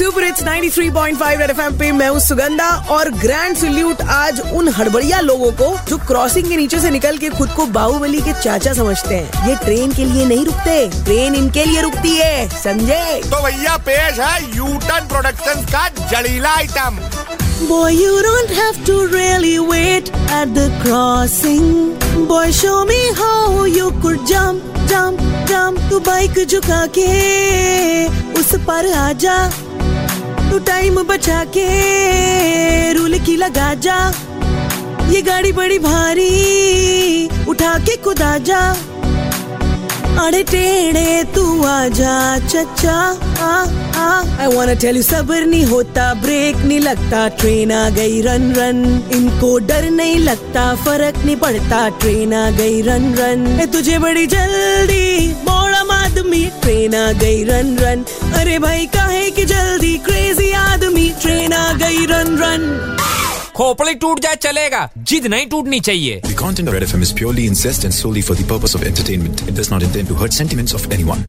Super it's 93.5 red FM पे मैं हूँ सुगंधा और ग्रैंड सल्यूट आज उन हड़बड़िया लोगों को जो क्रॉसिंग के नीचे से निकल के खुद को बाहुबली के चाचा समझते हैं ये ट्रेन के लिए नहीं रुकते ट्रेन इनके लिए रुकती है समझे तो भैया पेश है यूटन प्रोडक्शन का जड़ीला item Boy, you don't have to really wait at the crossing. Boy, show me how you could jump, jump, jump. तू बाइक झुका के उस पर आजा तू टाइम बचा के रूल की लगा जा। ये गाड़ी बड़ी भारी उठा के खुदा जा। अरे टेढ़े तू आजा चचा। आ आ आई वांना टेल यू सब्र नहीं होता ब्रेक नहीं लगता ट्रेन आ गई रन रन इनको डर नहीं लगता, फ़र्क नहीं पड़ता ट्रेन आ गई रन रन ए तुझे बड़ी जल्दी मोड़म आदमी ट्रेन आ गई रन रन अरे भाई काहे की जल्दी क्रेजी आदमी ट्रेन आ गई रन रन खोपड़ी टूट जाए चलेगा जिद नहीं टूटनी चाहिए The content of Red FM is purely incest and solely for the purpose of entertainment. It does not intend to hurt sentiments of anyone.